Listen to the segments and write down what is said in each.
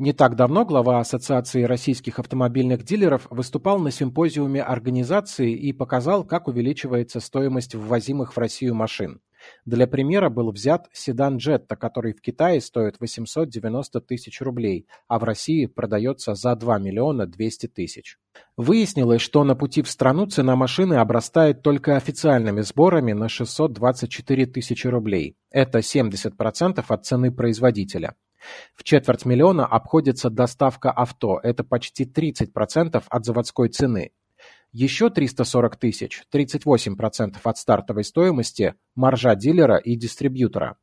Не так давно глава Ассоциации российских автомобильных дилеров выступал на симпозиуме организации и показал, как увеличивается стоимость ввозимых в Россию машин. Для примера был взят седан Jetta, который в Китае стоит 890 тысяч рублей, а в России продается за 2 миллиона 200 тысяч. Выяснилось, что на пути в страну цена машины обрастает только официальными сборами на 624 тысячи рублей. Это 70% от цены производителя. В четверть миллиона обходится доставка авто, это почти 30% от заводской цены. Еще 340 тысяч, 38% от стартовой стоимости, маржа дилера и дистрибьютора.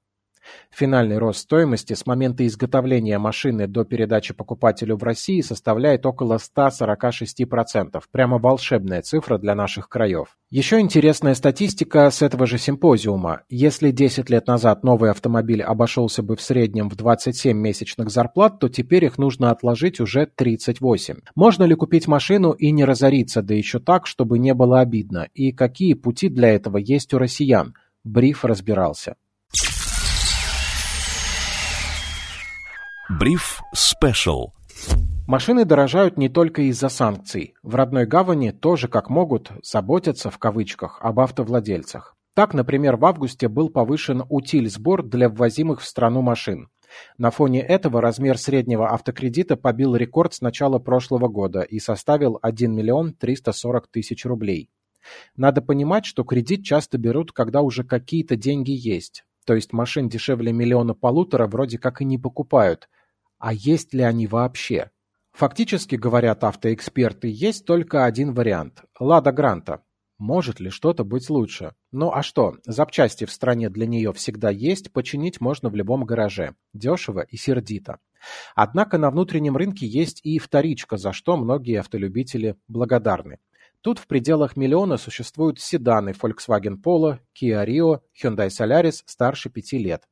Финальный рост стоимости с момента изготовления машины до передачи покупателю в России составляет около 146%. Прямо волшебная цифра для наших краев. Еще интересная статистика с этого же симпозиума. Если 10 лет назад новый автомобиль обошелся бы в среднем в 27 месячных зарплат, то теперь их нужно отложить уже 38. Можно ли купить машину и не разориться, да еще так, чтобы не было обидно? И какие пути для этого есть у россиян? Бриф разбирался. Бриф Спешл. Машины дорожают не только из-за санкций. В родной гавани тоже, как могут, заботятся, в кавычках, об автовладельцах. Так, например, в августе был повышен утиль-сбор для ввозимых в страну машин. На фоне этого размер среднего автокредита побил рекорд с начала прошлого года и составил 1 миллион 340 тысяч рублей. Надо понимать, что кредит часто берут, когда уже какие-то деньги есть. То есть машин дешевле миллиона полутора вроде как и не покупают, а есть ли они вообще? Фактически, говорят автоэксперты, есть только один вариант – «Лада Гранта». Может ли что-то быть лучше? Ну а что, запчасти в стране для нее всегда есть, починить можно в любом гараже. Дешево и сердито. Однако на внутреннем рынке есть и вторичка, за что многие автолюбители благодарны. Тут в пределах миллиона существуют седаны Volkswagen Polo, Kia Rio, Hyundai Solaris старше пяти лет.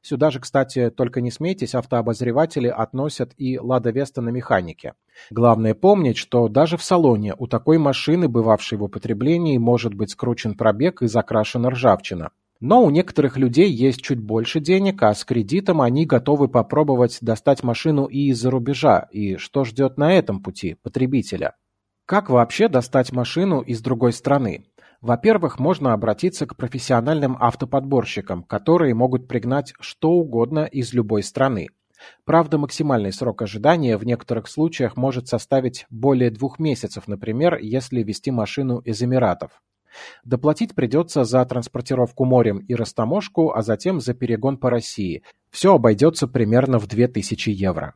Сюда же, кстати, только не смейтесь, автообозреватели относят и Лада Веста на механике. Главное помнить, что даже в салоне у такой машины, бывавшей в употреблении, может быть скручен пробег и закрашена ржавчина. Но у некоторых людей есть чуть больше денег, а с кредитом они готовы попробовать достать машину и из-за рубежа. И что ждет на этом пути потребителя? Как вообще достать машину из другой страны? Во-первых, можно обратиться к профессиональным автоподборщикам, которые могут пригнать что угодно из любой страны. Правда, максимальный срок ожидания в некоторых случаях может составить более двух месяцев, например, если вести машину из Эмиратов. Доплатить придется за транспортировку морем и растаможку, а затем за перегон по России. Все обойдется примерно в 2000 евро.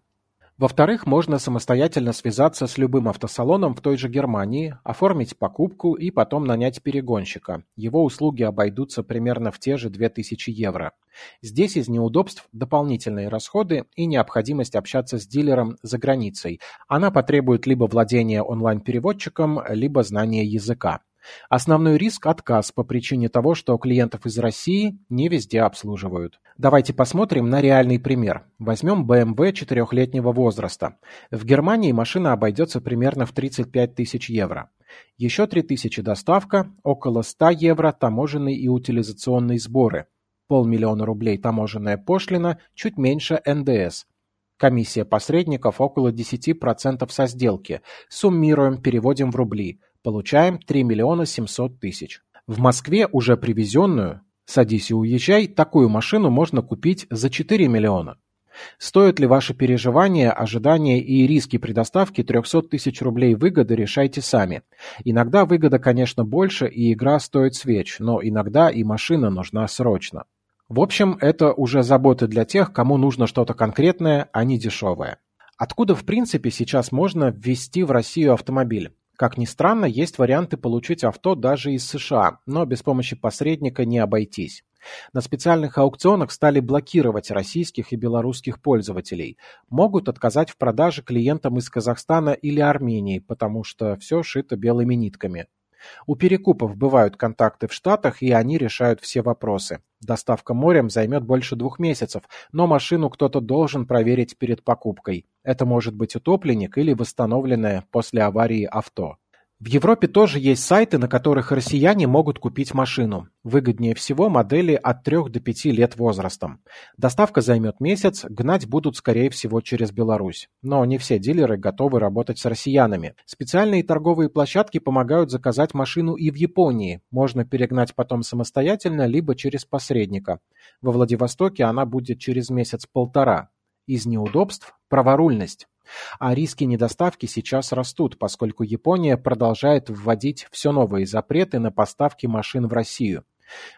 Во-вторых, можно самостоятельно связаться с любым автосалоном в той же Германии, оформить покупку и потом нанять перегонщика. Его услуги обойдутся примерно в те же 2000 евро. Здесь из неудобств дополнительные расходы и необходимость общаться с дилером за границей. Она потребует либо владения онлайн-переводчиком, либо знания языка. Основной риск – отказ по причине того, что клиентов из России не везде обслуживают. Давайте посмотрим на реальный пример. Возьмем BMW четырехлетнего возраста. В Германии машина обойдется примерно в 35 тысяч евро. Еще 3 тысячи доставка, около 100 евро таможенные и утилизационные сборы, полмиллиона рублей таможенная пошлина, чуть меньше НДС. Комиссия посредников около 10% со сделки. Суммируем, переводим в рубли. Получаем 3 миллиона 700 тысяч. В Москве уже привезенную, садись и уезжай, такую машину можно купить за 4 миллиона. Стоит ли ваше переживание, ожидания и риски при доставке 300 тысяч рублей выгоды, решайте сами. Иногда выгода, конечно, больше и игра стоит свеч, но иногда и машина нужна срочно. В общем, это уже заботы для тех, кому нужно что-то конкретное, а не дешевое. Откуда в принципе сейчас можно ввести в Россию автомобиль? Как ни странно, есть варианты получить авто даже из США, но без помощи посредника не обойтись. На специальных аукционах стали блокировать российских и белорусских пользователей. Могут отказать в продаже клиентам из Казахстана или Армении, потому что все шито белыми нитками. У перекупов бывают контакты в Штатах, и они решают все вопросы. Доставка морем займет больше двух месяцев, но машину кто-то должен проверить перед покупкой. Это может быть утопленник или восстановленное после аварии авто. В Европе тоже есть сайты, на которых россияне могут купить машину. Выгоднее всего модели от 3 до 5 лет возрастом. Доставка займет месяц, гнать будут скорее всего через Беларусь. Но не все дилеры готовы работать с россиянами. Специальные торговые площадки помогают заказать машину и в Японии. Можно перегнать потом самостоятельно, либо через посредника. Во Владивостоке она будет через месяц-полтора. Из неудобств – праворульность. А риски недоставки сейчас растут, поскольку Япония продолжает вводить все новые запреты на поставки машин в Россию.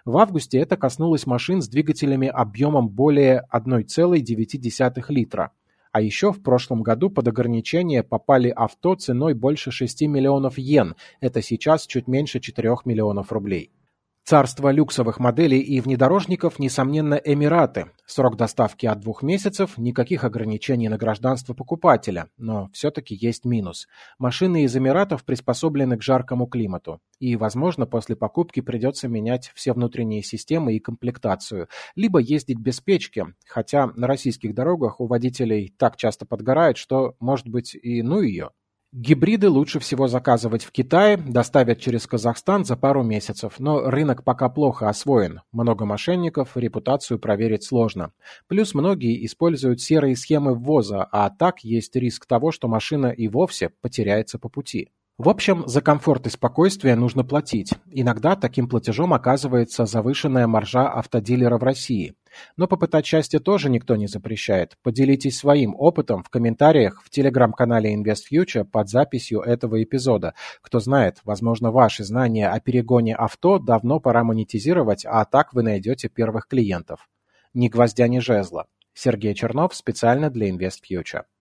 В августе это коснулось машин с двигателями объемом более 1,9 литра. А еще в прошлом году под ограничение попали авто ценой больше 6 миллионов йен, это сейчас чуть меньше 4 миллионов рублей. Царство люксовых моделей и внедорожников, несомненно, Эмираты. Срок доставки от двух месяцев, никаких ограничений на гражданство покупателя. Но все-таки есть минус. Машины из Эмиратов приспособлены к жаркому климату. И, возможно, после покупки придется менять все внутренние системы и комплектацию. Либо ездить без печки. Хотя на российских дорогах у водителей так часто подгорает, что, может быть, и ну ее. Гибриды лучше всего заказывать в Китае, доставят через Казахстан за пару месяцев, но рынок пока плохо освоен, много мошенников, репутацию проверить сложно. Плюс многие используют серые схемы ввоза, а так есть риск того, что машина и вовсе потеряется по пути. В общем, за комфорт и спокойствие нужно платить. Иногда таким платежом оказывается завышенная маржа автодилера в России. Но попытать счастье тоже никто не запрещает. Поделитесь своим опытом в комментариях в телеграм-канале InvestFuture под записью этого эпизода. Кто знает, возможно, ваши знания о перегоне авто давно пора монетизировать, а так вы найдете первых клиентов. Ни гвоздя, ни жезла. Сергей Чернов специально для InvestFuture.